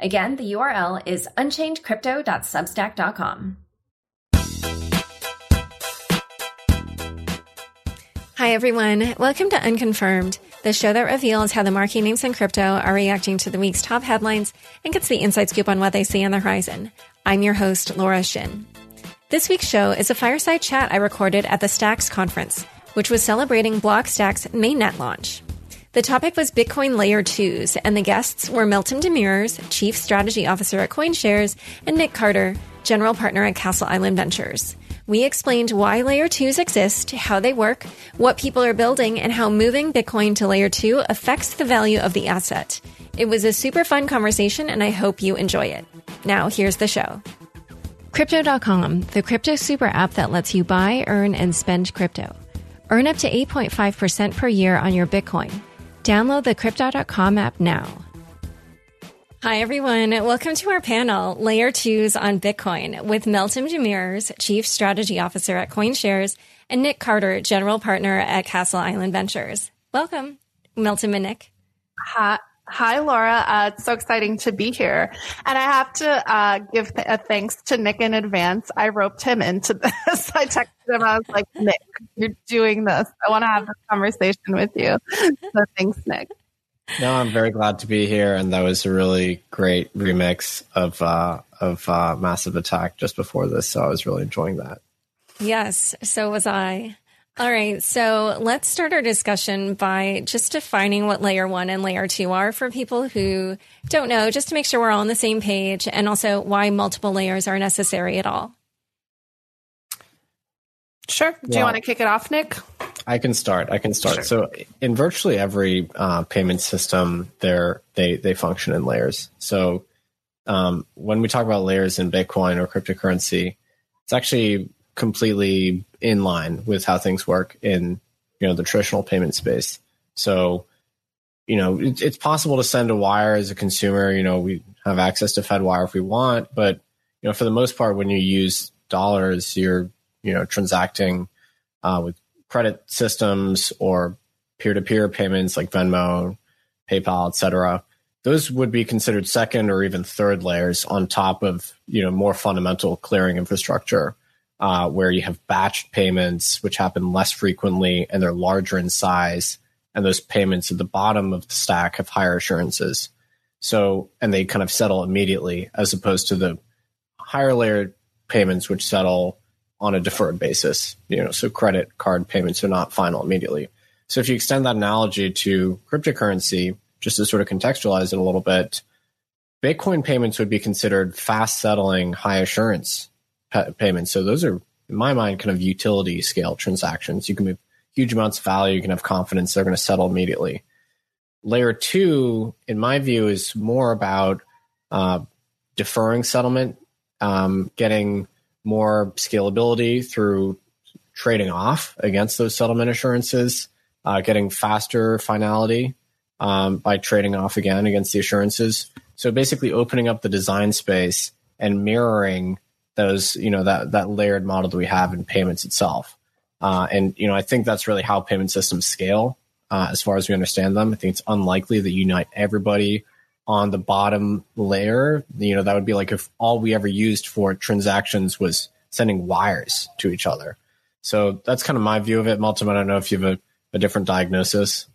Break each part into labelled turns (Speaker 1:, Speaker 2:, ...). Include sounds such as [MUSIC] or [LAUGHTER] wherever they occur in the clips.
Speaker 1: Again, the URL is unchainedcrypto.substack.com. Hi, everyone. Welcome to Unconfirmed, the show that reveals how the marquee names in crypto are reacting to the week's top headlines and gets the inside scoop on what they see on the horizon. I'm your host, Laura Shin. This week's show is a fireside chat I recorded at the Stacks conference, which was celebrating Blockstack's mainnet launch. The topic was Bitcoin Layer 2s, and the guests were Meltem Demirors, Chief Strategy Officer at CoinShares, and Nick Carter, General Partner at Castle Island Ventures. We explained why Layer 2s exist, how they work, what people are building, and how moving Bitcoin to Layer 2 affects the value of the asset. It was a super fun conversation, and I hope you enjoy it. Now, here's the show. Crypto.com, the crypto super app that lets you buy, earn, and spend crypto. Earn up to 8.5% per year on your Bitcoin. Download the Crypto.com app now. Hi, everyone. Welcome to our panel, Layer 2s on Bitcoin, with Meltem Demirors, Chief Strategy Officer at CoinShares, and Nick Carter, General Partner at Castle Island Ventures. Welcome, Meltem and Nick.
Speaker 2: Hi. Hi, Laura. Uh, it's so exciting to be here. And I have to uh, give a thanks to Nick in advance. I roped him into [LAUGHS] this. I texted him. I was like, Nick, you're doing this. I want to have this conversation with you. [LAUGHS] So thanks, Nick.
Speaker 3: No, I'm very glad to be here. And that was a really great remix of, uh, of uh, Massive Attack just before this. So I was really enjoying that.
Speaker 1: Yes, so was I. All right. So let's start our discussion by just defining what layer one and layer two are for people who don't know, just to make sure we're all on the same page and also why multiple layers are necessary at all.
Speaker 2: Sure. Do well, you want to kick it off, Nick?
Speaker 3: I can start. I can start. Sure. So in virtually every uh, payment system, they they they function in layers. So um, when we talk about layers in Bitcoin or cryptocurrency, it's actually completely in line with how things work in you know the traditional payment space. So, you know, it, it's possible to send a wire as a consumer. You know, we have access to Fedwire if we want, but you know, for the most part, when you use dollars, you're you know transacting uh, with credit systems or peer-to-peer payments like Venmo, PayPal, etc. Those would be considered second or even third layers on top of you know more fundamental clearing infrastructure uh, where you have batched payments, which happen less frequently and they're larger in size. And those payments at the bottom of the stack have higher assurances. So, and they kind of settle immediately as opposed to the higher layer payments, which settle on a deferred basis. You know, so credit card payments are not final immediately. So if you extend that analogy to cryptocurrency, just to sort of contextualize it a little bit, Bitcoin payments would be considered fast settling high assurance payments. So those are, in my mind, kind of utility scale transactions. You can move huge amounts of value. You can have confidence they're going to settle immediately. Layer two, in my view, is more about uh, deferring settlement, um, getting more scalability through trading off against those settlement assurances, uh, getting faster finality um, by trading off again against the assurances. So basically, opening up the design space and mirroring those you know that that layered model that we have in payments itself. Uh, and you know, I think that's really how payment systems scale uh, as far as we understand them. I think it's unlikely that you unite everybody on the bottom layer. You know, that would be like if all we ever used for transactions was sending wires to each other. So that's kind of my view of it. Meltem, I don't know if you have a, a different diagnosis.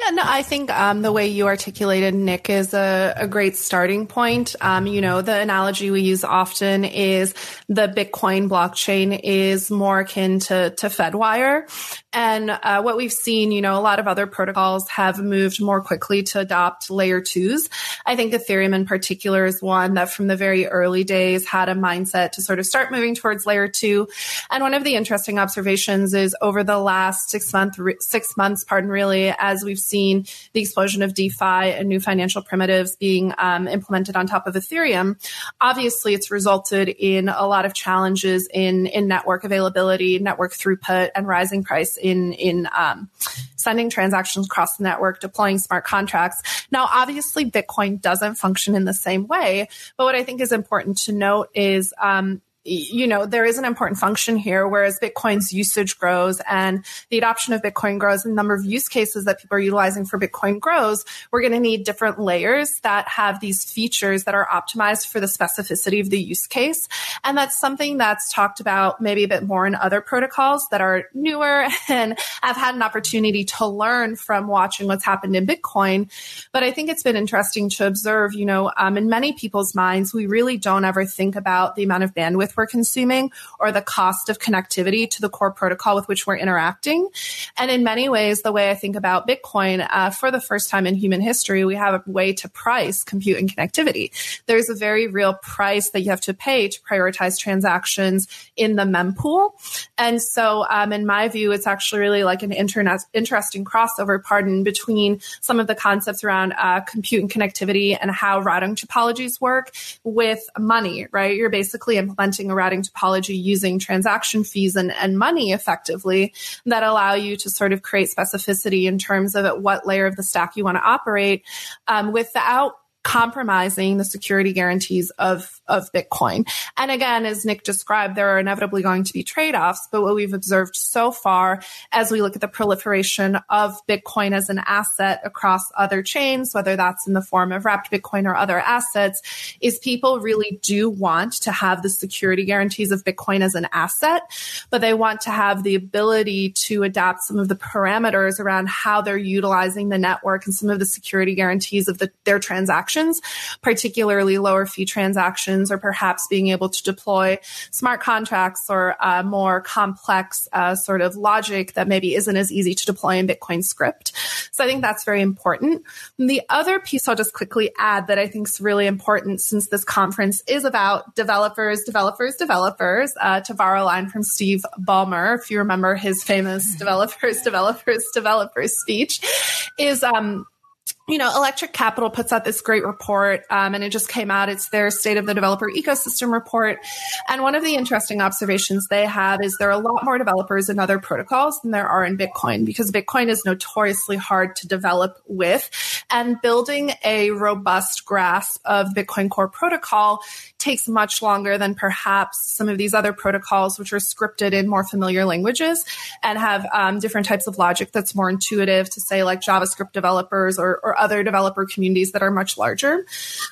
Speaker 2: Yeah, no, I think um, the way you articulated Nick is a, a great starting point. Um, you know, the analogy we use often is the Bitcoin blockchain is more akin to, to Fedwire. And uh, what we've seen, you know, a lot of other protocols have moved more quickly to adopt layer twos. I think Ethereum in particular is one that from the very early days had a mindset to sort of start moving towards layer two. And one of the interesting observations is over the last six months, six months, pardon, really, as as we've seen the explosion of DeFi and new financial primitives being um, implemented on top of Ethereum, obviously it's resulted in a lot of challenges in in network availability, network throughput, and rising price in in um, sending transactions across the network, deploying smart contracts. Now, obviously, Bitcoin doesn't function in the same way, but what I think is important to note is um, you know, there is an important function here, whereas Bitcoin's usage grows and the adoption of Bitcoin grows and the number of use cases that people are utilizing for Bitcoin grows, we're going to need different layers that have these features that are optimized for the specificity of the use case. And that's something that's talked about maybe a bit more in other protocols that are newer [LAUGHS] and I've had an opportunity to learn from watching what's happened in Bitcoin. But I think it's been interesting to observe, you know, um, in many people's minds, we really don't ever think about the amount of bandwidth bandwidth we're consuming or the cost of connectivity to the core protocol with which we're interacting. And in many ways, the way I think about Bitcoin, uh, for the first time in human history, we have a way to price compute and connectivity. There's a very real price that you have to pay to prioritize transactions in the mempool. And so, um, in my view, it's actually really like an internet, interesting crossover, pardon, between some of the concepts around uh, compute and connectivity and how routing topologies work with money, right? You're basically implementing implementing a routing topology using transaction fees and, and money effectively that allow you to sort of create specificity in terms of at what layer of the stack you want to operate um, without compromising the security guarantees of, of Bitcoin. And again, as Nick described, there are inevitably going to be trade-offs, but what we've observed so far as we look at the proliferation of Bitcoin as an asset across other chains, whether that's in the form of wrapped Bitcoin or other assets, is people really do want to have the security guarantees of Bitcoin as an asset, but they want to have the ability to adapt some of the parameters around how they're utilizing the network and some of the security guarantees of the, their transactions transactions, particularly lower fee transactions, or perhaps being able to deploy smart contracts or uh, more complex uh, sort of logic that maybe isn't as easy to deploy in Bitcoin script. So I think that's very important. And the other piece I'll just quickly add that I think is really important since this conference is about developers, developers, developers, uh, to borrow a line from Steve Ballmer, if you remember his famous developers, [LAUGHS] developers, developers speech, is um, you know, Electric Capital puts out this great report, um, and it just came out. It's their State of the Developer Ecosystem report. And one of the interesting observations they have is there are a lot more developers in other protocols than there are in Bitcoin because Bitcoin is notoriously hard to develop with. And building a robust grasp of Bitcoin Core protocol takes much longer than perhaps some of these other protocols, which are scripted in more familiar languages and have um, different types of logic that's more intuitive to say like JavaScript developers or, or other developer communities that are much larger.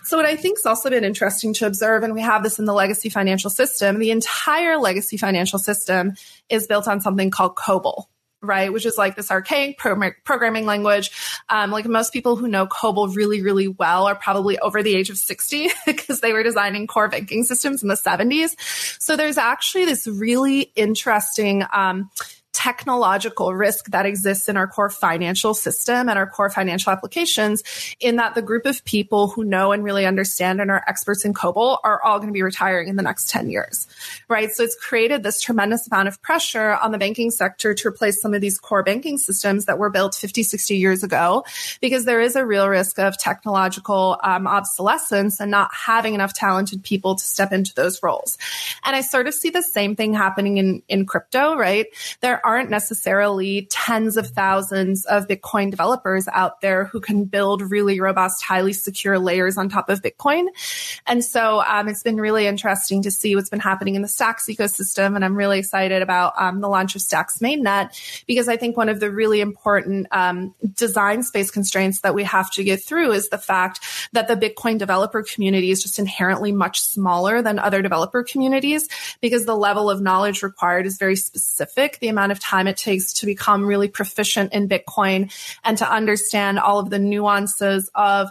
Speaker 2: So what I think has also been interesting to observe, and we have this in the legacy financial system, the entire legacy financial system is built on something called COBOL right? Which is like this archaic pro- programming language. Um, like most people who know COBOL really, really well are probably over the age of 60 [LAUGHS] because they were designing core banking systems in the 70s. So there's actually this really interesting, um, technological risk that exists in our core financial system and our core financial applications in that the group of people who know and really understand and are experts in COBOL are all going to be retiring in the next 10 years, right? So it's created this tremendous amount of pressure on the banking sector to replace some of these core banking systems that were built 50, 60 years ago, because there is a real risk of technological um, obsolescence and not having enough talented people to step into those roles. And I sort of see the same thing happening in, in crypto, right? There there aren't necessarily tens of thousands of Bitcoin developers out there who can build really robust, highly secure layers on top of Bitcoin. And so um, it's been really interesting to see what's been happening in the Stacks ecosystem. And I'm really excited about um, the launch of Stacks mainnet because I think one of the really important um, design space constraints that we have to get through is the fact that the Bitcoin developer community is just inherently much smaller than other developer communities because the level of knowledge required is very specific. The amount amount of time it takes to become really proficient in Bitcoin and to understand all of the nuances of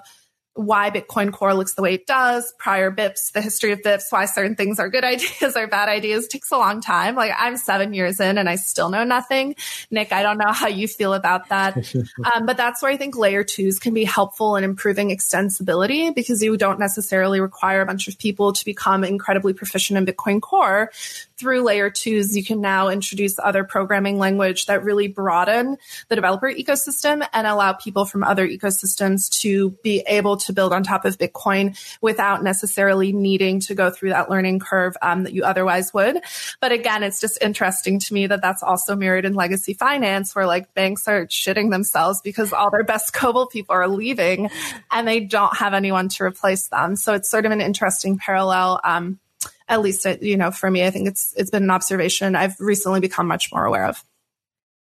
Speaker 2: why Bitcoin Core looks the way it does, prior BIPs, the history of BIPs, why certain things are good [LAUGHS] ideas or bad ideas takes a long time. Like I'm seven years in and I still know nothing. Nick, I don't know how you feel about that. [LAUGHS] um, but that's where I think layer twos can be helpful in improving extensibility because you don't necessarily require a bunch of people to become incredibly proficient in Bitcoin Core through layer twos, you can now introduce other programming language that really broaden the developer ecosystem and allow people from other ecosystems to be able to build on top of Bitcoin without necessarily needing to go through that learning curve um, that you otherwise would. But again, it's just interesting to me that that's also mirrored in legacy finance, where like banks are shitting themselves because all their best [LAUGHS] COBOL people are leaving and they don't have anyone to replace them. So it's sort of an interesting parallel. Um, at least uh, you know for me i think it's it's been an observation i've recently become much more aware of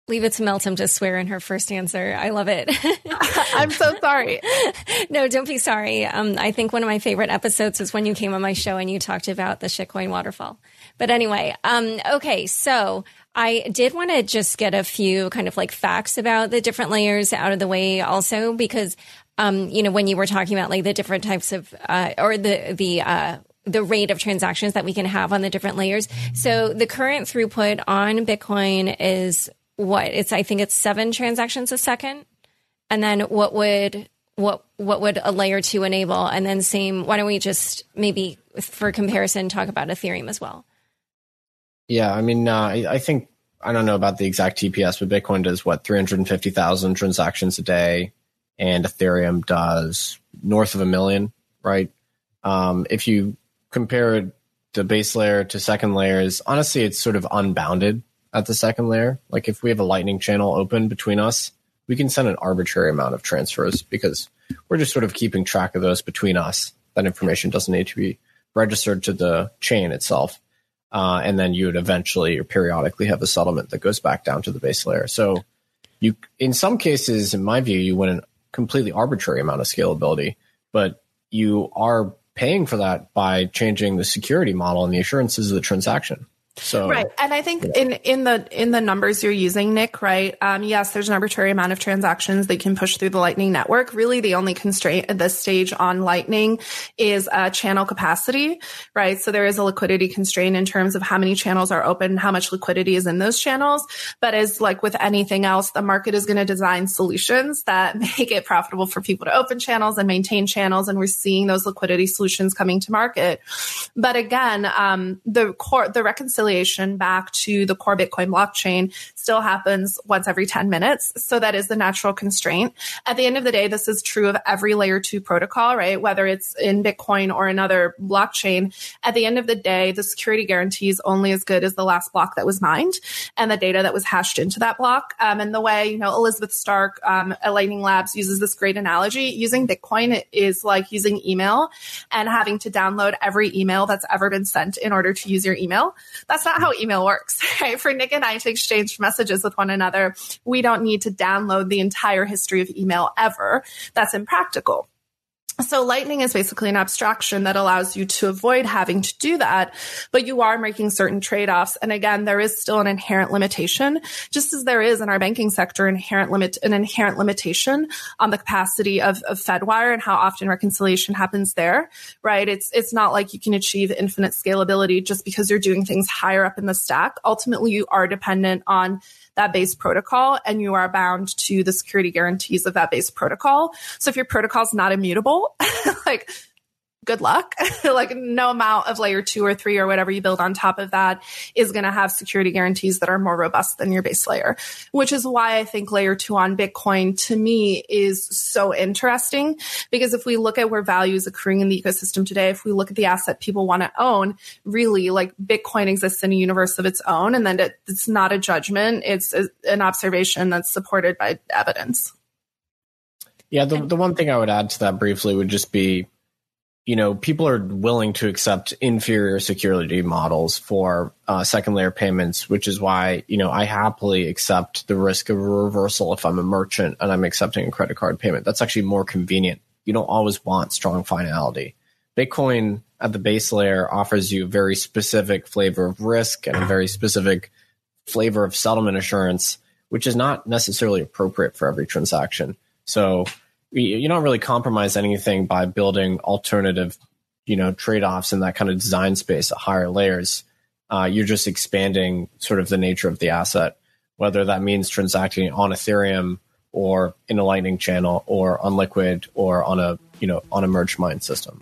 Speaker 1: Leave it to Meltem to swear in her first answer. I love it. [LAUGHS]
Speaker 2: I'm so sorry. [LAUGHS]
Speaker 1: no, don't be sorry. Um, I think one of my favorite episodes was when you came on my show and you talked about the shitcoin waterfall. But anyway, um, okay, so I did want to just get a few kind of like facts about the different layers out of the way also because um, you know, when you were talking about like the different types of, uh, or the, the, uh, the rate of transactions that we can have on the different layers. So the current throughput on Bitcoin is what? It's I think it's seven transactions a second. And then what would what what would a layer two enable? And then same. Why don't we just maybe for comparison talk about Ethereum as well?
Speaker 3: Yeah, I mean, uh, I, I think I don't know about the exact TPS, but Bitcoin does what three hundred and fifty thousand transactions a day, and Ethereum does north of a million, right? Um, if you compare the base layer to second layers, honestly, it's sort of unbounded at the second layer. Like if we have a lightning channel open between us, we can send an arbitrary amount of transfers because we're just sort of keeping track of those between us. That information doesn't need to be registered to the chain itself. Uh, and then you would eventually or periodically have a settlement that goes back down to the base layer. So you, in some cases, in my view, you win a completely arbitrary amount of scalability, but you are paying for that by changing the security model and the assurances of the transaction. So
Speaker 2: right, and I think yeah. in in the in the numbers you're using, Nick, right? Um, yes, there's an arbitrary amount of transactions they can push through the Lightning network. Really, the only constraint at this stage on Lightning is uh, channel capacity, right? So there is a liquidity constraint in terms of how many channels are open, how much liquidity is in those channels. But as like with anything else, the market is going to design solutions that [LAUGHS] make it profitable for people to open channels and maintain channels, and we're seeing those liquidity solutions coming to market. But again, um, the core the reconciliation reconciliation back to the core Bitcoin blockchain still happens once every 10 minutes. So that is the natural constraint. At the end of the day, this is true of every layer two protocol, right? Whether it's in Bitcoin or another blockchain. At the end of the day, the security guarantee is only as good as the last block that was mined and the data that was hashed into that block. Um, and the way, you know, Elizabeth Stark um, at Lightning Labs uses this great analogy. Using Bitcoin is like using email and having to download every email that's ever been sent in order to use your email. That's not how email works, [LAUGHS] right? For Nick and I to exchange messages with one another, we don't need to download the entire history of email ever. That's impractical. So lightning is basically an abstraction that allows you to avoid having to do that, but you are making certain trade-offs. And again, there is still an inherent limitation, just as there is in our banking sector, inherent limit, an inherent limitation on the capacity of, of Fedwire and how often reconciliation happens there, right? It's, it's not like you can achieve infinite scalability just because you're doing things higher up in the stack. Ultimately, you are dependent on that base protocol and you are bound to the security guarantees of that base protocol. So if your protocol is not immutable, [LAUGHS] like good luck. [LAUGHS] like no amount of layer two or three or whatever you build on top of that is going to have security guarantees that are more robust than your base layer, which is why I think layer two on Bitcoin to me is so interesting. Because if we look at where value is accruing in the ecosystem today, if we look at the asset people want to own, really like Bitcoin exists in a universe of its own. And then it, it's not a judgment. It's a, an observation that's supported by evidence.
Speaker 3: Yeah. The, the one thing I would add to that briefly would just be, you know, people are willing to accept inferior security models for uh, second layer payments, which is why, you know, I happily accept the risk of a reversal if I'm a merchant and I'm accepting a credit card payment. That's actually more convenient. You don't always want strong finality. Bitcoin at the base layer offers you a very specific flavor of risk and a very specific flavor of settlement assurance, which is not necessarily appropriate for every transaction. So you don't really compromise anything by building alternative, you know, trade offs in that kind of design space at higher layers. Uh, you're just expanding sort of the nature of the asset, whether that means transacting on Ethereum or in a Lightning channel or on Liquid or on a you know on a merged mine system.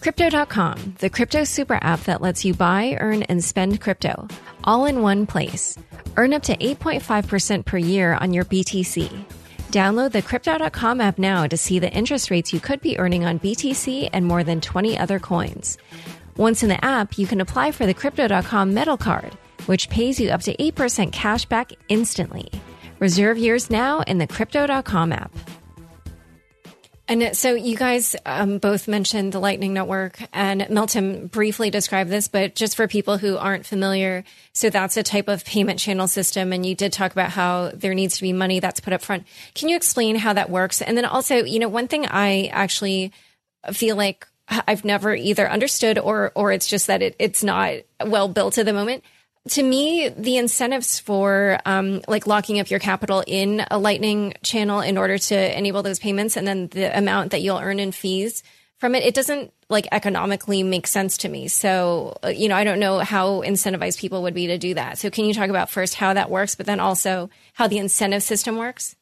Speaker 1: Crypto.com, the crypto super app that lets you buy, earn, and spend crypto all in one place. Earn up to 8.5% per year on your BTC. Download the Crypto.com app now to see the interest rates you could be earning on BTC and more than 20 other coins. Once in the app, you can apply for the Crypto.com Metal Card, which pays you up to 8% cash back instantly. Reserve yours now in the Crypto.com app. And so you guys um, both mentioned the Lightning Network, and Meltem briefly described this, but just for people who aren't familiar, so that's a type of payment channel system. And you did talk about how there needs to be money that's put up front. Can you explain how that works? And then also, you know, one thing I actually feel like I've never either understood or or it's just that it, it's not well built at the moment to me, the incentives for um, like locking up your capital in a Lightning channel in order to enable those payments, and then the amount that you'll earn in fees from it, it doesn't like economically make sense to me. So, uh, you know, I don't know how incentivized people would be to do that. So, can you talk about first how that works, but then also how the incentive system works?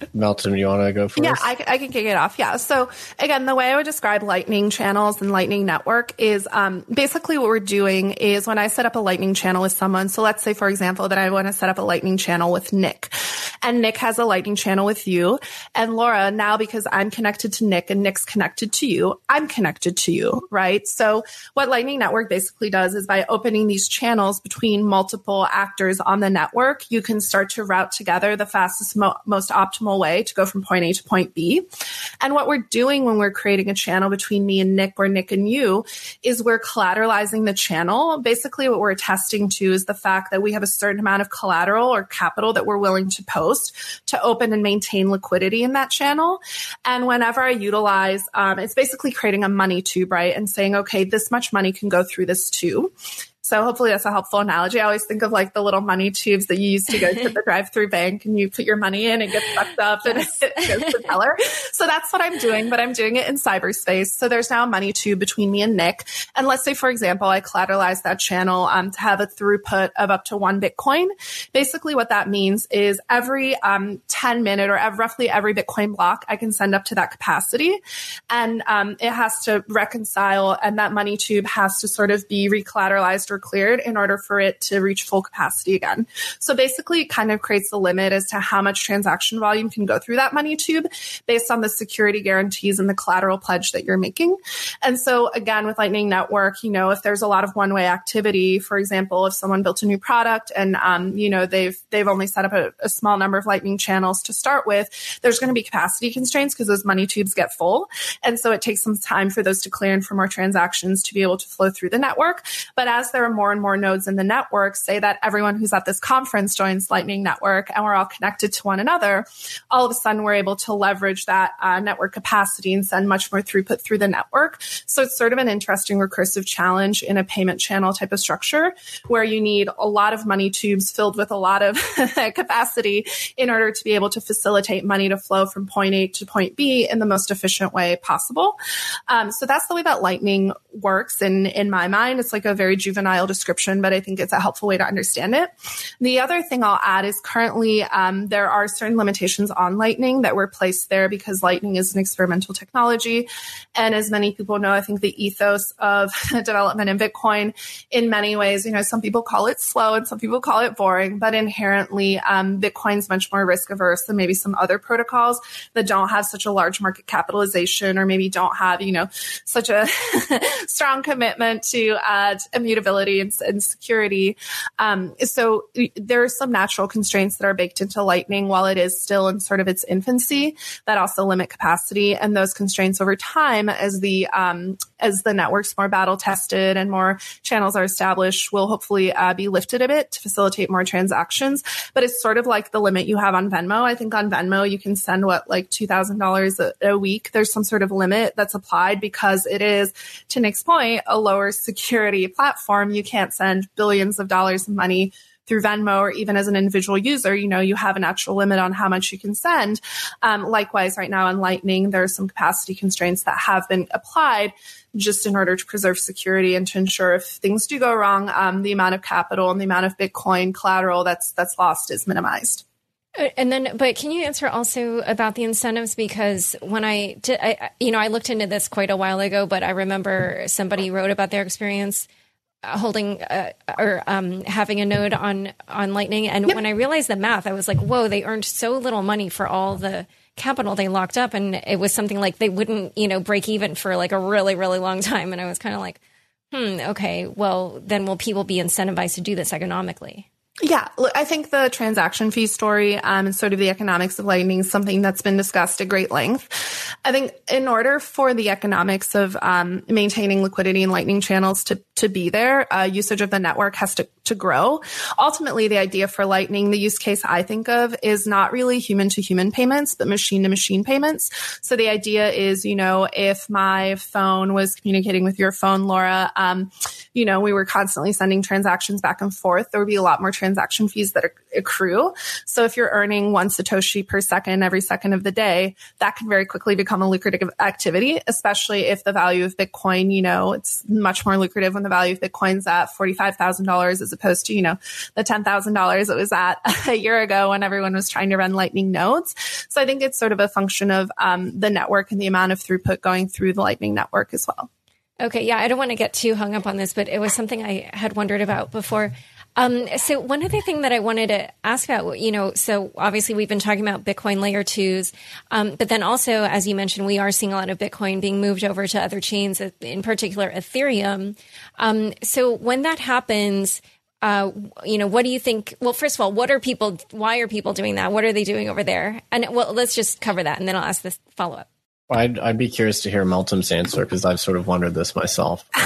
Speaker 3: Meltem, you want to go first?
Speaker 2: Yeah, I, I, can kick it off. Yeah. So again, the way I would describe Lightning channels and Lightning Network is um, basically what we're doing is when I set up a Lightning channel with someone. So let's say, for example, that I want to set up a Lightning channel with Nick, and Nick has a Lightning channel with you, and Laura. Now, because I'm connected to Nick and Nick's connected to you, I'm connected to you, right? So what Lightning Network basically does is by opening these channels between multiple actors on the network, you can start to route together the fastest, mo- most optimal optimal way to go from point A to point B. And what we're doing when we're creating a channel between me and Nick or Nick and you is we're collateralizing the channel. Basically, what we're attesting to is the fact that we have a certain amount of collateral or capital that we're willing to post to open and maintain liquidity in that channel. And whenever I utilize, um, it's basically creating a money tube, right? And saying, okay, this much money can go through this tube. So hopefully that's a helpful analogy. I always think of like the little money tubes that you use to go to the [LAUGHS] drive-through bank and you put your money in and gets sucked up and it goes to the teller. So that's what I'm doing, but I'm doing it in cyberspace. So there's now a money tube between me and Nick. And let's say, for example, I collateralize that channel um, to have a throughput of up to one Bitcoin. Basically, what that means is every um, 10 minute or roughly every Bitcoin block, I can send up to that capacity. And um, it has to reconcile, and that money tube has to sort of be recollateralized cleared in order for it to reach full capacity again. So basically, it kind of creates a limit as to how much transaction volume can go through that money tube based on the security guarantees and the collateral pledge that you're making. And so again, with Lightning Network, you know, if there's a lot of one way activity, for example, if someone built a new product and, um, you know, they've, they've only set up a, a small number of Lightning channels to start with, there's going to be capacity constraints because those money tubes get full. And so it takes some time for those to clear and for more transactions to be able to flow through the network. But as there more and more nodes in the network, say that everyone who's at this conference joins Lightning Network and we're all connected to one another, all of a sudden we're able to leverage that uh, network capacity and send much more throughput through the network. So it's sort of an interesting recursive challenge in a payment channel type of structure where you need a lot of money tubes filled with a lot of [LAUGHS] capacity in order to be able to facilitate money to flow from point A to point B in the most efficient way possible. Um, so that's the way that Lightning works. And in my mind, it's like a very juvenile description, but I think it's a helpful way to understand it. The other thing I'll add is currently um, there are certain limitations on Lightning that were placed there because Lightning is an experimental technology. And as many people know, I think the ethos of [LAUGHS] development in Bitcoin, in many ways, you know, some people call it slow and some people call it boring, but inherently, um, Bitcoin's much more risk averse than maybe some other protocols that don't have such a large market capitalization or maybe don't have, you know, such a [LAUGHS] strong commitment to uh, immutability and, and security. Um, so there are some natural constraints that are baked into Lightning while it is still in sort of its infancy that also limit capacity. And those constraints over time, as the um, as the network's more battle tested and more channels are established, will hopefully uh, be lifted a bit to facilitate more transactions. But it's sort of like the limit you have on Venmo. I think on Venmo you can send what like two thousand dollars a week. There's some sort of limit that's applied because it is, to Point, a lower security platform. You can't send billions of dollars of money through Venmo or even as an individual user, you know, you have an actual limit on how much you can send. Um, likewise, right now on Lightning, there are some capacity constraints that have been applied just in order to preserve security and to ensure if things do go wrong, um, the amount of capital and the amount of Bitcoin collateral that's that's lost is minimized.
Speaker 1: Uh, and then, but can you answer also about the incentives? Because when I did, I, you know, I looked into this quite a while ago, but I remember somebody wrote about their experience uh, holding uh, or um, having a node on on Lightning. And yep. when I realized the math, I was like, "Whoa!" They earned so little money for all the capital they locked up, and it was something like they wouldn't, you know, break even for like a really, really long time. And I was kind of like, "Hmm, okay, well, then will people be incentivized to do this economically?"
Speaker 2: Yeah, I think the transaction fee story um, and sort of the economics of Lightning is something that's been discussed at great length. I think in order for the economics of um, maintaining liquidity in Lightning channels to, to be there, uh, usage of the network has to, to grow. Ultimately, the idea for Lightning, the use case I think of is not really human to human payments, but machine to machine payments. So the idea is, you know, if my phone was communicating with your phone, Laura, um, you know, we were constantly sending transactions back and forth, there would be a lot more transaction fees that accrue. So if you're earning one Satoshi per second every second of the day, that can very quickly become a lucrative activity, especially if the value of Bitcoin, you know, it's much more lucrative when the value of Bitcoin's at $45,000 as opposed to, you know, the $10,000 it was at [LAUGHS] a year ago when everyone was trying to run lightning nodes. So I think it's sort of a function of um, the network and the amount of throughput going through the lightning network as well.
Speaker 1: Okay, yeah, I don't want to get too hung up on this, but it was something I had wondered about before. Um, so one other thing that I wanted to ask about, you know, so obviously we've been talking about Bitcoin layer twos, um, but then also, as you mentioned, we are seeing a lot of Bitcoin being moved over to other chains, in particular Ethereum. Um, so when that happens, uh, you know, what do you think? Well, first of all, what are people? Why are people doing that? What are they doing over there? And well, let's just cover that, and then I'll ask this follow up.
Speaker 3: I'd, I'd be curious to hear Meltem's answer because I've sort of wondered this myself. [LAUGHS]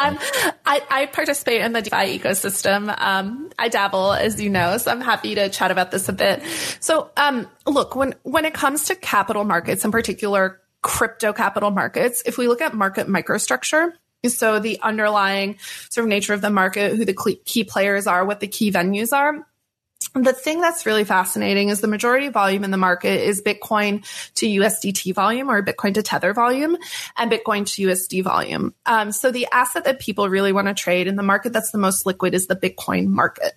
Speaker 2: Um, um, I, I, participate in the DeFi ecosystem. Um, I dabble, as you know, so I'm happy to chat about this a bit. So, um, look, when when it comes to capital markets, in particular crypto capital markets, if we look at market microstructure, so the underlying sort of nature of the market, who the key players are, what the key venues are, the thing that's really fascinating is the majority volume in the market is Bitcoin to USDT volume or Bitcoin to Tether volume and Bitcoin to USD volume. Um, so the asset that people really want to trade in the market that's the most liquid is the Bitcoin market.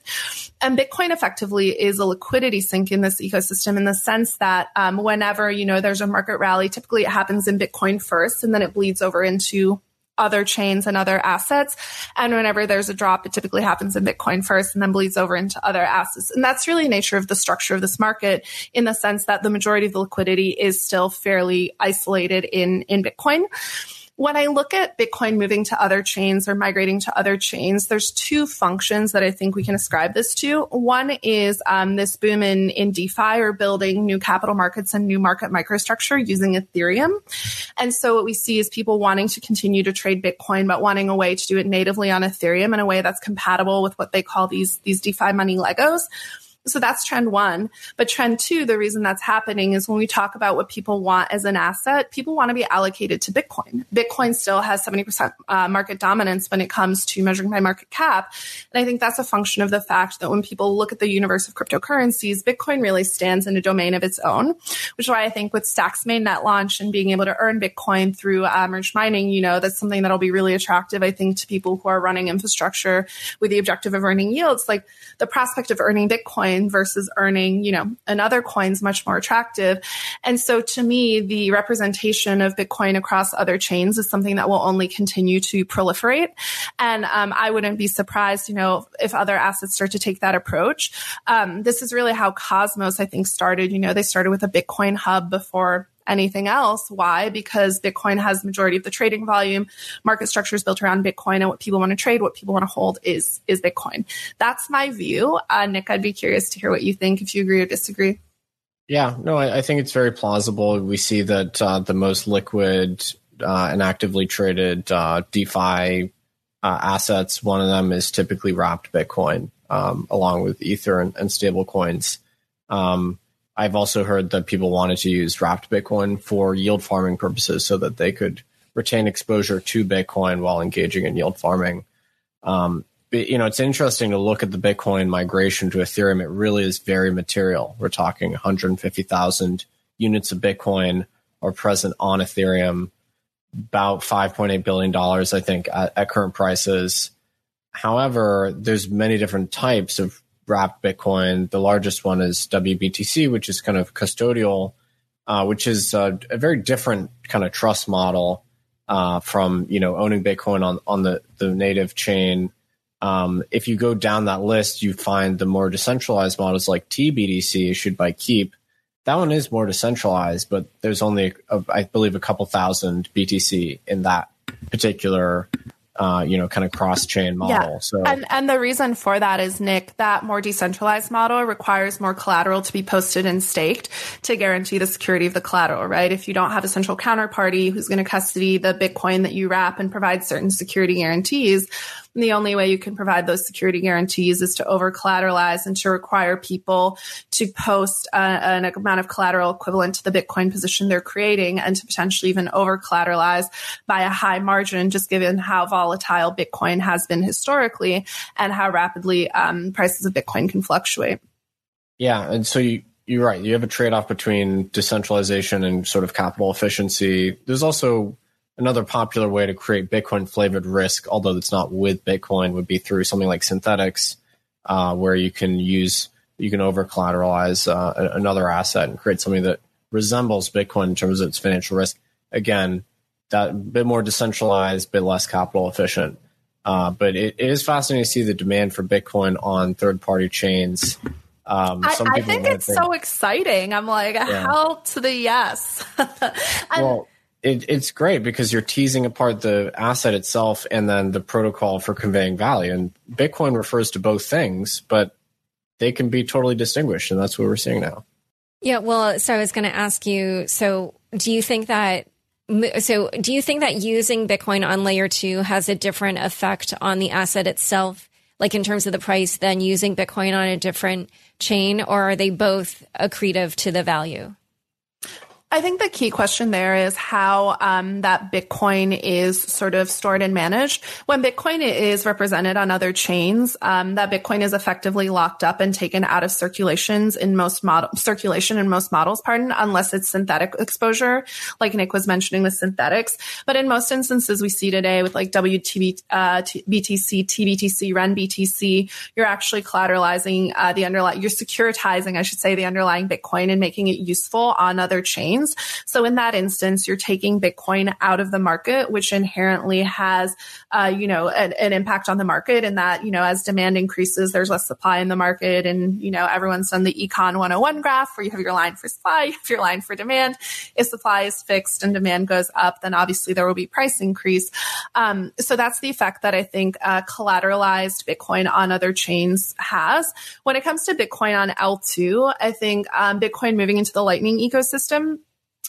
Speaker 2: And Bitcoin effectively is a liquidity sink in this ecosystem in the sense that um, whenever, you know, there's a market rally, typically it happens in Bitcoin first and then it bleeds over into other chains and other assets. And whenever there's a drop, it typically happens in Bitcoin first and then bleeds over into other assets. And that's really nature of the structure of this market in the sense that the majority of the liquidity is still fairly isolated in, in Bitcoin when I look at Bitcoin moving to other chains or migrating to other chains, there's two functions that I think we can ascribe this to. One is um, this boom in, in DeFi or building new capital markets and new market microstructure using Ethereum. And so what we see is people wanting to continue to trade Bitcoin, but wanting a way to do it natively on Ethereum in a way that's compatible with what they call these, these DeFi money Legos. So that's trend one. But trend two, the reason that's happening is when we talk about what people want as an asset, people want to be allocated to Bitcoin. Bitcoin still has 70% uh, market dominance when it comes to measuring by market cap. And I think that's a function of the fact that when people look at the universe of cryptocurrencies, Bitcoin really stands in a domain of its own, which is why I think with Stacks mainnet launch and being able to earn Bitcoin through uh, merge mining, you know, that's something that'll be really attractive, I think, to people who are running infrastructure with the objective of earning yields. Like the prospect of earning Bitcoin coin versus earning, you know, another coin's much more attractive. And so to me, the representation of Bitcoin across other chains is something that will only continue to proliferate. And um, I wouldn't be surprised, you know, if other assets start to take that approach. Um, this is really how Cosmos, I think, started. You know, they started with a Bitcoin hub before anything else. Why? Because Bitcoin has the majority of the trading volume. Market structure is built around Bitcoin, and what people want to trade, what people want to hold, is is Bitcoin. That's my view. Uh, Nick, I'd be curious to hear what you think, if you agree or disagree.
Speaker 3: Yeah, no, I, I think it's very plausible. We see that uh, the most liquid uh, and actively traded uh, DeFi uh, assets, one of them is typically wrapped Bitcoin, um, along with Ether and, and stable coins. Um, I've also heard that people wanted to use wrapped Bitcoin for yield farming purposes so that they could retain exposure to Bitcoin while engaging in yield farming. Um, you know, it's interesting to look at the Bitcoin migration to Ethereum. It really is very material. We're talking 150,000 units of Bitcoin are present on Ethereum, about 5.8 billion dollars, I think, at, at, current prices. However, there's many different types of wrapped Bitcoin. The largest one is WBTC, which is kind of custodial, uh, which is a, a, very different kind of trust model uh, from you know owning Bitcoin on on the the native chain um, if you go down that list, you find the more decentralized models like TBTC issued by Keep. That one is more decentralized, but there's only, a, I believe, a couple thousand BTC in that particular uh, you know, kind of cross chain model.
Speaker 2: Yeah. So, and, and the reason for that is, Nick, that more decentralized model requires more collateral to be posted and staked to guarantee the security of the collateral, right? If you don't have a central counterparty who's going to custody the Bitcoin that you wrap and provide certain security guarantees, the only way you can provide those security guarantees is to over collateralize and to require people to post uh, an amount of collateral equivalent to the Bitcoin position they're creating and to potentially even over collateralize by a high margin, just given how volatile Bitcoin has been historically and how rapidly um, prices of Bitcoin can fluctuate.
Speaker 3: Yeah. And so you, you're right. You have a trade off between decentralization and sort of capital efficiency. There's also another popular way to create Bitcoin flavored risk, although it's not with Bitcoin, would be through something like Synthetix, uh, where you can use you can over collateralize uh, another asset and create something that resembles Bitcoin in terms of its financial risk. Again, that bit more decentralized, bit less capital efficient. Uh, but it, it is fascinating to see the demand for Bitcoin on third party chains.
Speaker 2: Um, I, I, think it's think, so exciting. I'm like, yeah. hell to the yes. [LAUGHS]
Speaker 3: well, it, it's great because you're teasing apart the asset itself and then the protocol for conveying value. And Bitcoin refers to both things, but they can be totally distinguished. And that's what we're seeing now.
Speaker 1: Yeah. Well, so I was going to ask you so do you think that so do you think that using Bitcoin on layer two has a different effect on the asset itself, like in terms of the price, than using Bitcoin on a different chain, or are they both accretive to the value?
Speaker 2: I think the key question there is how um, that Bitcoin is sort of stored and managed. When Bitcoin is represented on other chains, um, that Bitcoin is effectively locked up and taken out of circulations in most circulation in most models, pardon, unless it's synthetic exposure, like Nick was mentioning with Synthetix. But in most instances, we see today with like WTB, uh, BTC, TBTC, REN BTC, you're actually collateralizing uh, the underlying, you're securitizing, I should say, the underlying Bitcoin and making it useful on other chains. So in that instance, you're taking Bitcoin out of the market, which inherently has, uh, you know, an, an, impact on the market in that, you know, as demand increases, there's less supply in the market. And, you know, everyone's done the econ 101 graph where you have your line for supply, [LAUGHS] you have your line for demand. If supply is fixed and demand goes up, then obviously there will be price increase. Um, so that's the effect that I think uh, collateralized Bitcoin on other chains has. When it comes to Bitcoin on L2, I think um, Bitcoin moving into the Lightning ecosystem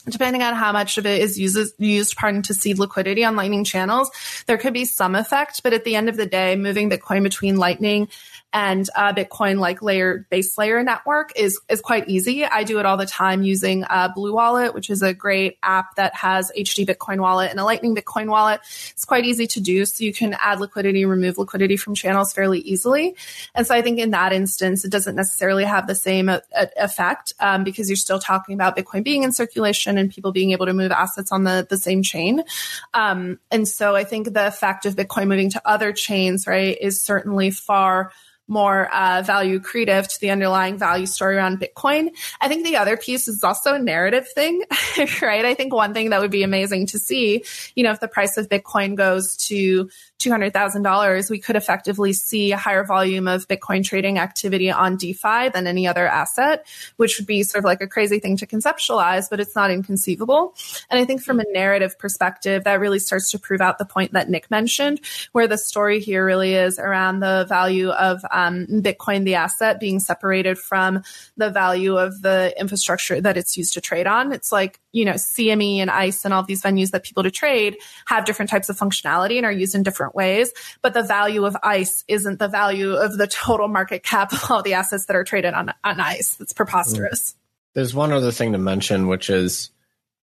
Speaker 2: depending on how much of it is used, used pardon, to seed liquidity on Lightning channels, there could be some effect. But at the end of the day, moving Bitcoin between Lightning and uh, Bitcoin like layer base layer network is is quite easy. I do it all the time using uh, Blue Wallet, which is a great app that has HD Bitcoin wallet and a Lightning Bitcoin wallet. It's quite easy to do, so you can add liquidity, remove liquidity from channels fairly easily. And so I think in that instance, it doesn't necessarily have the same uh, effect um, because you're still talking about Bitcoin being in circulation and people being able to move assets on the the same chain. Um, and so I think the effect of Bitcoin moving to other chains, right, is certainly far more uh, value creative to the underlying value story around Bitcoin. I think the other piece is also a narrative thing, [LAUGHS] right? I think one thing that would be amazing to see, you know, if the price of Bitcoin goes to $200,000, we could effectively see a higher volume of Bitcoin trading activity on DeFi than any other asset, which would be sort of like a crazy thing to conceptualize, but it's not inconceivable. And I think from a narrative perspective, that really starts to prove out the point that Nick mentioned, where the story here really is around the value of um, Bitcoin, the asset, being separated from the value of the infrastructure that it's used to trade on. It's like, you know, CME and ICE and all these venues that people to trade have different types of functionality and are used in different ways. But the value of ICE isn't the value of the total market cap of all the assets that are traded on, on ICE. It's preposterous. Mm-hmm.
Speaker 3: There's one other thing to mention, which is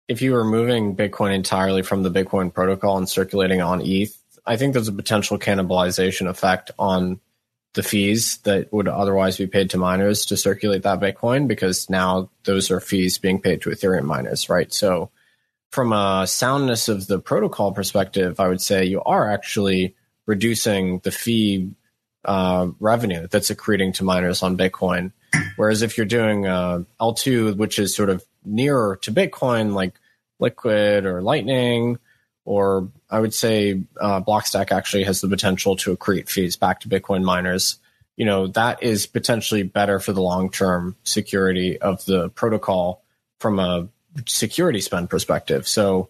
Speaker 3: if you were moving Bitcoin entirely from the Bitcoin protocol and circulating on ETH, I think there's a potential cannibalization effect on the fees that would otherwise be paid to miners to circulate that Bitcoin because now those are fees being paid to Ethereum miners, right? So from a soundness of the protocol perspective, I would say you are actually reducing the fee uh, revenue that's accreting to miners on Bitcoin. Whereas if you're doing uh, L2, which is sort of nearer to Bitcoin, like Liquid or Lightning, or I would say uh, Blockstack actually has the potential to accrete fees back to Bitcoin miners. You know, that is potentially better for the long term security of the protocol from a security spend perspective. So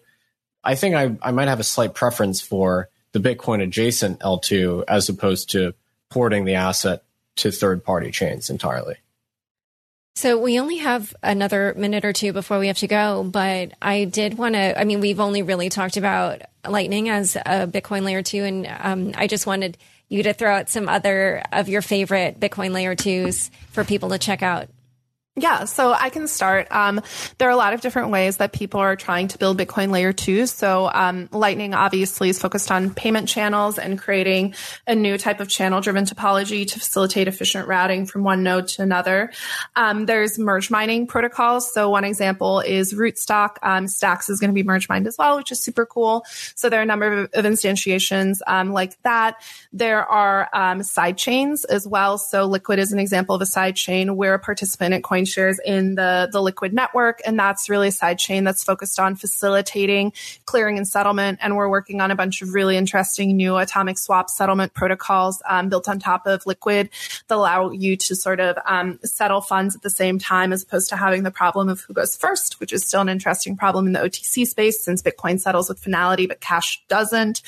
Speaker 3: I think I, I might have a slight preference for the Bitcoin adjacent L2 as opposed to porting the asset to third party chains entirely.
Speaker 1: So we only have another minute or two before we have to go, but I did want to. I mean, we've only really talked about Lightning as a Bitcoin layer two, and um, I just wanted you to throw out some other of your favorite Bitcoin layer twos for people to check out.
Speaker 2: Yeah, so I can start. Um, there are a lot of different ways that people are trying to build Bitcoin layer two. So um, Lightning obviously is focused on payment channels and creating a new type of channel driven topology to facilitate efficient routing from one node to another. Um, there's merge mining protocols. So one example is Rootstock. Um, Stacks is going to be merge mined as well, which is super cool. So there are a number of, of instantiations um, like that. There are um, side chains as well. So Liquid is an example of a side chain where a participant at Coin shares in the, the Liquid network. And that's really a side chain that's focused on facilitating clearing and settlement. And we're working on a bunch of really interesting new atomic swap settlement protocols um, built on top of Liquid that allow you to sort of um, settle funds at the same time as opposed to having the problem of who goes first, which is still an interesting problem in the OTC space since Bitcoin settles with finality, but cash doesn't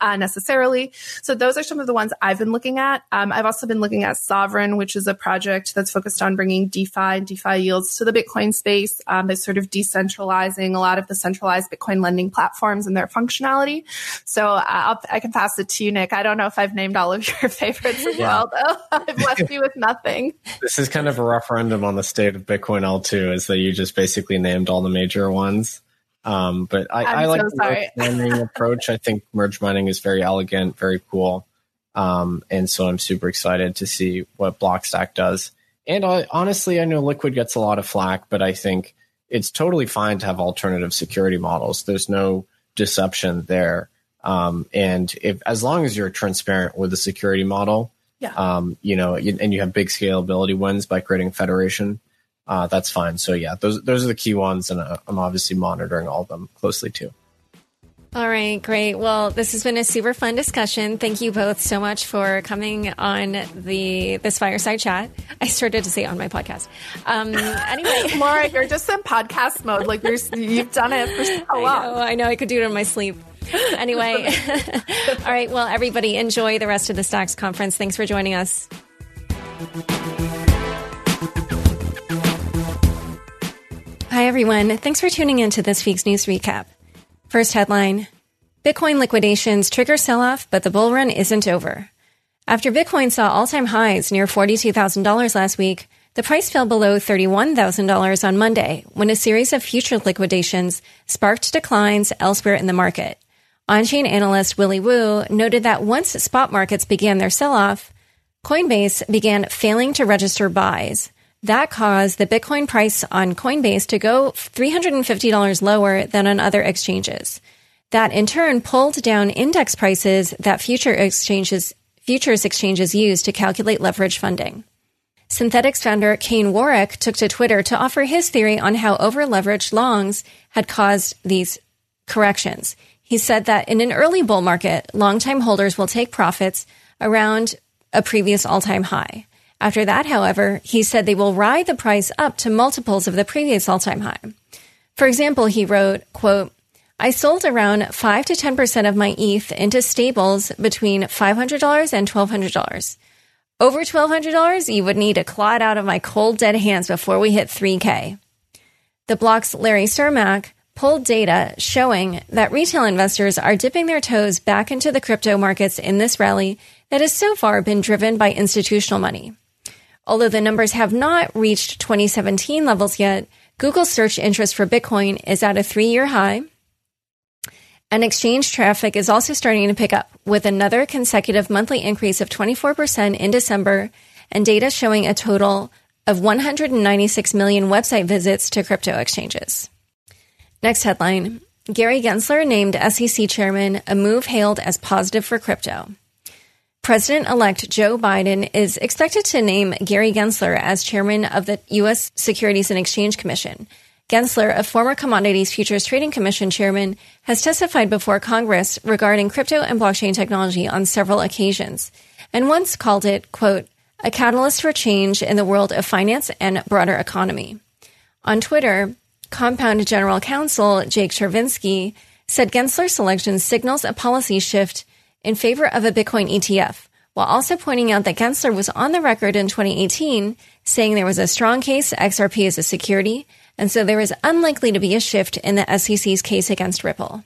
Speaker 2: uh, necessarily. So those are some of the ones I've been looking at. Um, I've also been looking at Sovryn, which is a project that's focused on bringing DeFi DeFi yields to the Bitcoin space um, by sort of decentralizing a lot of the centralized Bitcoin lending platforms and their functionality. So uh, i can pass it to you, Nick. I don't know if I've named all of your [LAUGHS] favorites as yeah. well, though. [LAUGHS] I've left you with nothing.
Speaker 3: This is kind of a referendum on the state of Bitcoin L2, is that you just basically named all the major ones. Um, but I, I like so the mining [LAUGHS] approach. I think merge mining is very elegant, very cool. Um, and so I'm super excited to see what Blockstack does. And I, honestly, I know Liquid gets a lot of flack, but I think it's totally fine to have alternative security models. There's no deception there. Um, and if as long as you're transparent with the security model, yeah. um, you know, and you have big scalability wins by creating federation, uh, that's fine. So yeah, those those are the key ones, and uh, I'm obviously monitoring all of them closely too.
Speaker 1: All right, great. Well, this has been a super fun discussion. Thank you both so much for coming on the this fireside chat. I started to say on my podcast. Um, [LAUGHS] anyway,
Speaker 2: Laura, you're just in podcast mode. Like you're, you've done it for so long.
Speaker 1: I know, I know. I could do it in my sleep. Anyway, [LAUGHS] [LAUGHS] all right. Well, everybody, enjoy the rest of the Stacks conference. Thanks for joining us. Hi, everyone. Thanks for tuning in to this week's news recap. First headline Bitcoin liquidations trigger sell off, but the bull run isn't over. After Bitcoin saw all time highs near $42,000 last week, the price fell below $31,000 on Monday when a series of future liquidations sparked declines elsewhere in the market. On chain analyst Willy Woo noted that once spot markets began their sell off, Coinbase began failing to register buys, that caused the Bitcoin price on Coinbase to go $350 lower than on other exchanges. That in turn pulled down index prices that future exchanges, futures exchanges use to calculate leverage funding. Synthetix founder Kane Warwick took to Twitter to offer his theory on how over-leveraged longs had caused these corrections. He said that in an early bull market, long-time holders will take profits around a previous all-time high. After that, however, he said they will ride the price up to multiples of the previous all-time high. For example, he wrote, quote, I sold around 5 to 10% of my ETH into stables between $500 and $1,200. Over $1,200, you would need to claw out of my cold dead hands before we hit 3K. The block's Larry Cermak pulled data showing that retail investors are dipping their toes back into the crypto markets in this rally that has so far been driven by institutional money. Although the numbers have not reached 2017 levels yet, Google's search interest for Bitcoin is at a three year high. And exchange traffic is also starting to pick up with another consecutive monthly increase of 24% in December and data showing a total of 196 million website visits to crypto exchanges. Next headline Gary Gensler named SEC chairman, a move hailed as positive for crypto. President elect Joe Biden is expected to name Gary Gensler as chairman of the U.S. Securities and Exchange Commission. Gensler, a former Commodities Futures Trading Commission chairman, has testified before Congress regarding crypto and blockchain technology on several occasions, and once called it, quote, a catalyst for change in the world of finance and broader economy. On Twitter, Compound General Counsel Jake Chervinsky said Gensler's selection signals a policy shift in favor of a Bitcoin ETF, while also pointing out that Gensler was on the record in 2018 saying there was a strong case XRP is a security, and so there is unlikely to be a shift in the SEC's case against Ripple.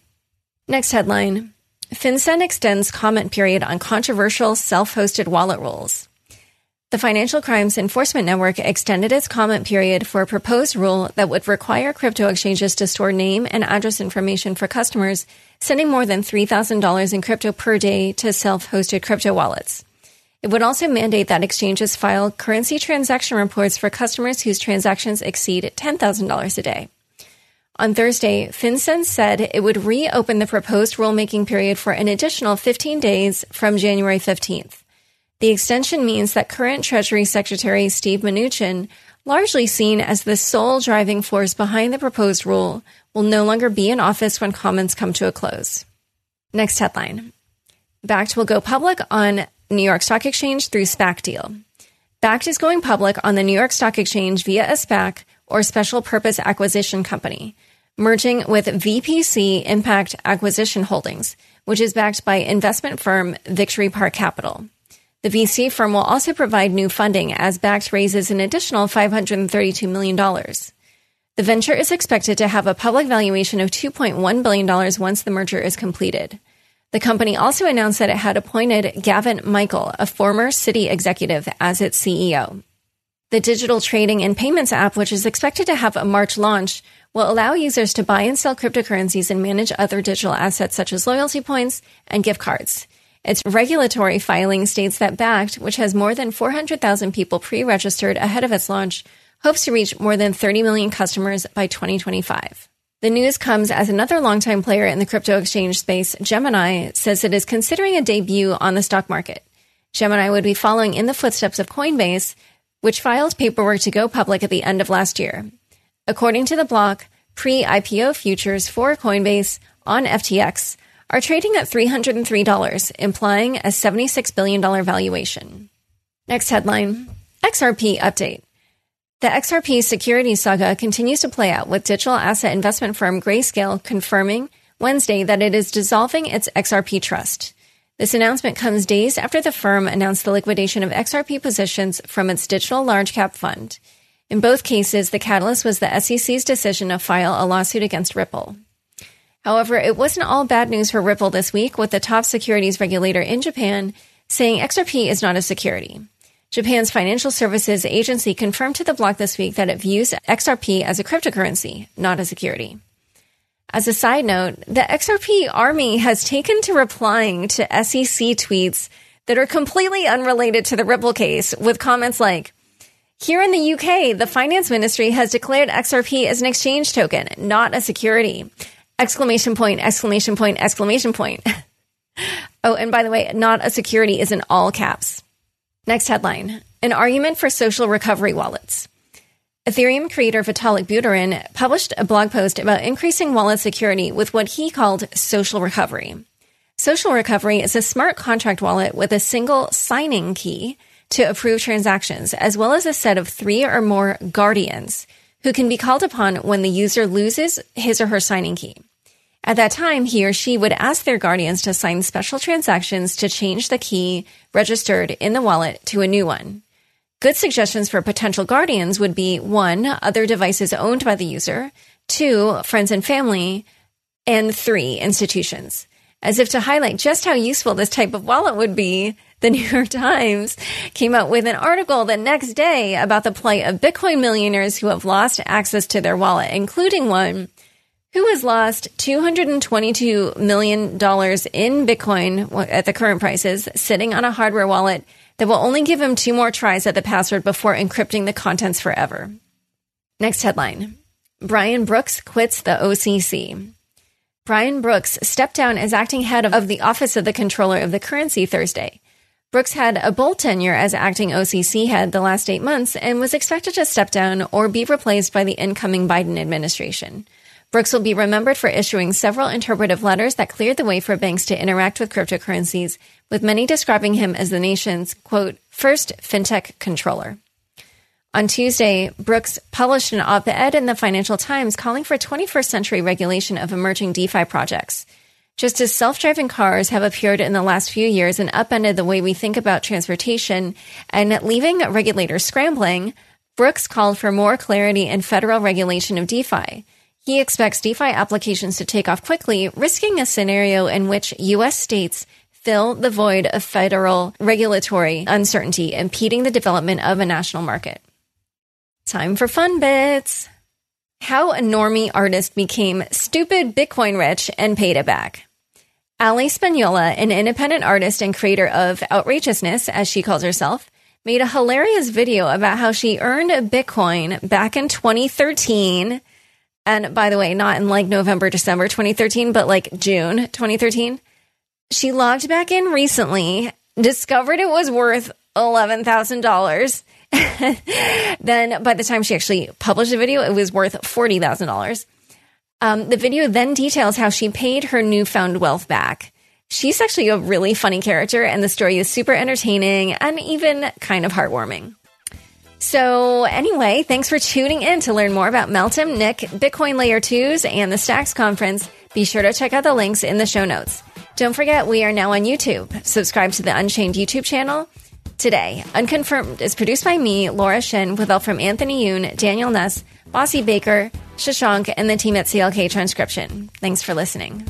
Speaker 1: Next headline FinCEN extends comment period on controversial self hosted wallet rules. The Financial Crimes Enforcement Network extended its comment period for a proposed rule that would require crypto exchanges to store name and address information for customers sending more than $3,000 in crypto per day to self hosted crypto wallets. It would also mandate that exchanges file currency transaction reports for customers whose transactions exceed $10,000 a day. On Thursday, FinCEN said it would reopen the proposed rulemaking period for an additional 15 days from January 15th. The extension means that current Treasury Secretary Steve Mnuchin, largely seen as the sole driving force behind the proposed rule, will no longer be in office when comments come to a close. Next headline. Bakkt will go public on New York Stock Exchange through SPAC deal. Bakkt is going public on the New York Stock Exchange via a SPAC or special purpose acquisition company, merging with VPC Impact Acquisition Holdings, which is backed by investment firm Victory Park Capital. The VC firm will also provide new funding as Bakkt raises an additional $532 million. The venture is expected to have a public valuation of $2.1 billion once the merger is completed. The company also announced that it had appointed Gavin Michael, a former Citi executive, as its CEO. The digital trading and payments app, which is expected to have a March launch, will allow users to buy and sell cryptocurrencies and manage other digital assets such as loyalty points and gift cards. Its regulatory filing states that Bakkt, which has more than 400,000 people pre-registered ahead of its launch, hopes to reach more than 30 million customers by 2025. The news comes as another longtime player in the crypto exchange space, Gemini, says it is considering a debut on the stock market. Gemini would be following in the footsteps of Coinbase, which filed paperwork to go public at the end of last year. According to the block, pre-IPO futures for Coinbase on FTX are trading at $303, implying a $76 billion valuation. Next headline XRP update. The XRP security saga continues to play out with digital asset investment firm Grayscale confirming Wednesday that it is dissolving its XRP trust. This announcement comes days after the firm announced the liquidation of XRP positions from its digital large cap fund. In both cases, the catalyst was the SEC's decision to file a lawsuit against Ripple. However, it wasn't all bad news for Ripple this week, with the top securities regulator in Japan saying XRP is not a security. Japan's financial services agency confirmed to the block this week that it views XRP as a cryptocurrency, not a security. As a side note, the XRP army has taken to replying to SEC tweets that are completely unrelated to the Ripple case with comments like, here in the UK, the finance ministry has declared XRP as an exchange token, not a security. Exclamation point, exclamation point, exclamation point. [LAUGHS] oh, and by the way, not a security is in all caps. Next headline An argument for social recovery wallets. Ethereum creator Vitalik Buterin published a blog post about increasing wallet security with what he called social recovery. Social recovery is a smart contract wallet with a single signing key to approve transactions, as well as a set of three or more guardians who can be called upon when the user loses his or her signing key. At that time, he or she would ask their guardians to sign special transactions to change the key registered in the wallet to a new one. Good suggestions for potential guardians would be one, other devices owned by the user, two, friends and family, and three, institutions. As if to highlight just how useful this type of wallet would be, the New York [LAUGHS] Times came out with an article the next day about the plight of Bitcoin millionaires who have lost access to their wallet, including one who has lost $222 million in Bitcoin at the current prices, sitting on a hardware wallet that will only give him two more tries at the password before encrypting the contents forever. Next headline Brian Brooks quits the OCC. Brian Brooks stepped down as acting head of the Office of the Comptroller of the Currency Thursday. Brooks had a bold tenure as acting OCC head the last eight months and was expected to step down or be replaced by the incoming Biden administration. Brooks will be remembered for issuing several interpretive letters that cleared the way for banks to interact with cryptocurrencies, with many describing him as the nation's, quote, first fintech comptroller. On Tuesday, Brooks published an op ed in the Financial Times calling for 21st century regulation of emerging DeFi projects. Just as self driving cars have appeared in the last few years and upended the way we think about transportation and leaving regulators scrambling, Brooks called for more clarity in federal regulation of DeFi. He expects DeFi applications to take off quickly, risking a scenario in which U.S. states fill the void of federal regulatory uncertainty, impeding the development of a national market. Time for fun bits. How a normie artist became stupid Bitcoin rich and paid it back. Ali Spagnola, an independent artist and creator of outrageousness, as she calls herself, made a hilarious video about how she earned a Bitcoin back in 2013. And by the way, not in like November, December 2013, but like June 2013. She logged back in recently, discovered it was worth $11,000 [LAUGHS] then by the time she actually published the video, it was worth $40,000. Um, the video then details how she paid her newfound wealth back. She's actually a really funny character, and the story is super entertaining and even kind of heartwarming. So, anyway, thanks for tuning in to learn more about Meltem, Nick, Bitcoin Layer 2s, and the Stacks Conference. Be sure to check out the links in the show notes. Don't forget, we are now on YouTube. Subscribe to the Unchained YouTube channel Today, Unconfirmed is produced by me, Laura Shin, with help from Anthony Yoon, Daniel Ness, Bossi Baker, Shashank, and the team at CLK Transcription. Thanks for listening.